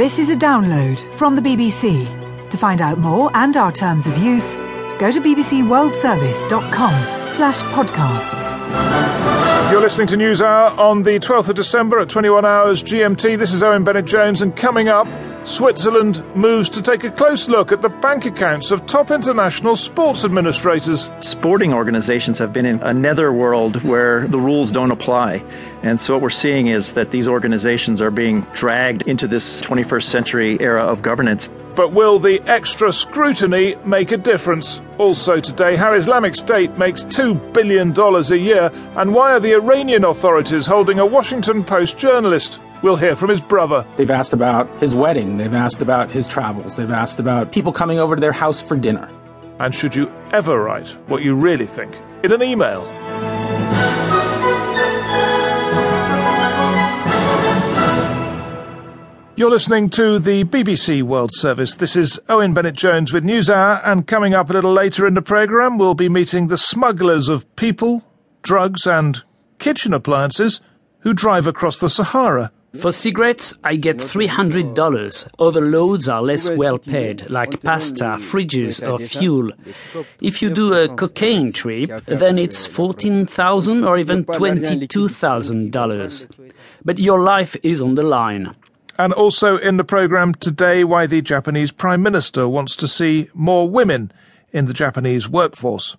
This is a download from the BBC. To find out more and our terms of use, go to bbcworldservice.com slash podcasts. You're listening to News Hour on the 12th of December at 21 hours GMT. This is Owen Bennett Jones, and coming up, Switzerland moves to take a close look at the bank accounts of top international sports administrators. Sporting organizations have been in a netherworld where the rules don't apply. And so what we're seeing is that these organizations are being dragged into this 21st century era of governance. But will the extra scrutiny make a difference? Also today, how Islamic State makes $2 billion a year, and why are the Iranian authorities holding a Washington Post journalist? We'll hear from his brother. They've asked about his wedding, they've asked about his travels, they've asked about people coming over to their house for dinner. And should you ever write what you really think in an email? You're listening to the BBC World Service. This is Owen Bennett Jones with News Hour, and coming up a little later in the programme, we'll be meeting the smugglers of people, drugs, and kitchen appliances who drive across the Sahara. For cigarettes, I get $300. Other loads are less well paid, like pasta, fridges, or fuel. If you do a cocaine trip, then it's 14,000 or even $22,000. But your life is on the line. And also in the programme today, why the Japanese Prime Minister wants to see more women in the Japanese workforce.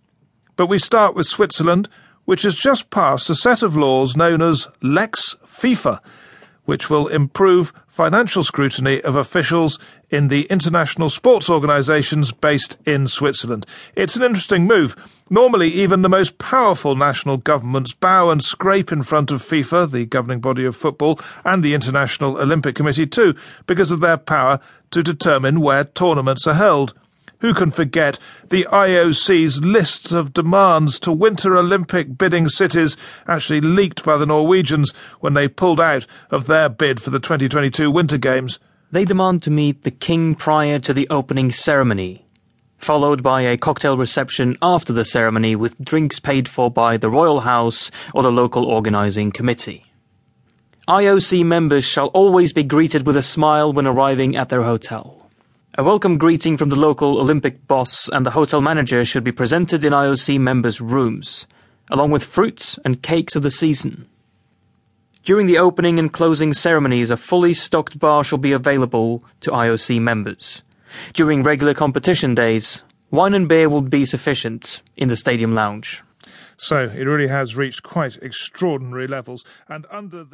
But we start with Switzerland, which has just passed a set of laws known as Lex FIFA, which will improve financial scrutiny of officials in the international sports organisations based in Switzerland. It's an interesting move. Normally, even the most powerful national governments bow and scrape in front of FIFA, the governing body of football, and the International Olympic Committee too, because of their power to determine where tournaments are held. Who can forget the IOC's list of demands to Winter Olympic bidding cities actually leaked by the Norwegians when they pulled out of their bid for the 2022 Winter Games? They demand to meet the king prior to the opening ceremony, followed by a cocktail reception after the ceremony with drinks paid for by the royal house or the local organizing committee. IOC members shall always be greeted with a smile when arriving at their hotel. A welcome greeting from the local Olympic boss and the hotel manager should be presented in IOC members' rooms, along with fruits and cakes of the season. During the opening and closing ceremonies, a fully stocked bar shall be available to IOC members. During regular competition days, wine and beer will be sufficient in the stadium lounge. So it really has reached quite extraordinary levels. And under the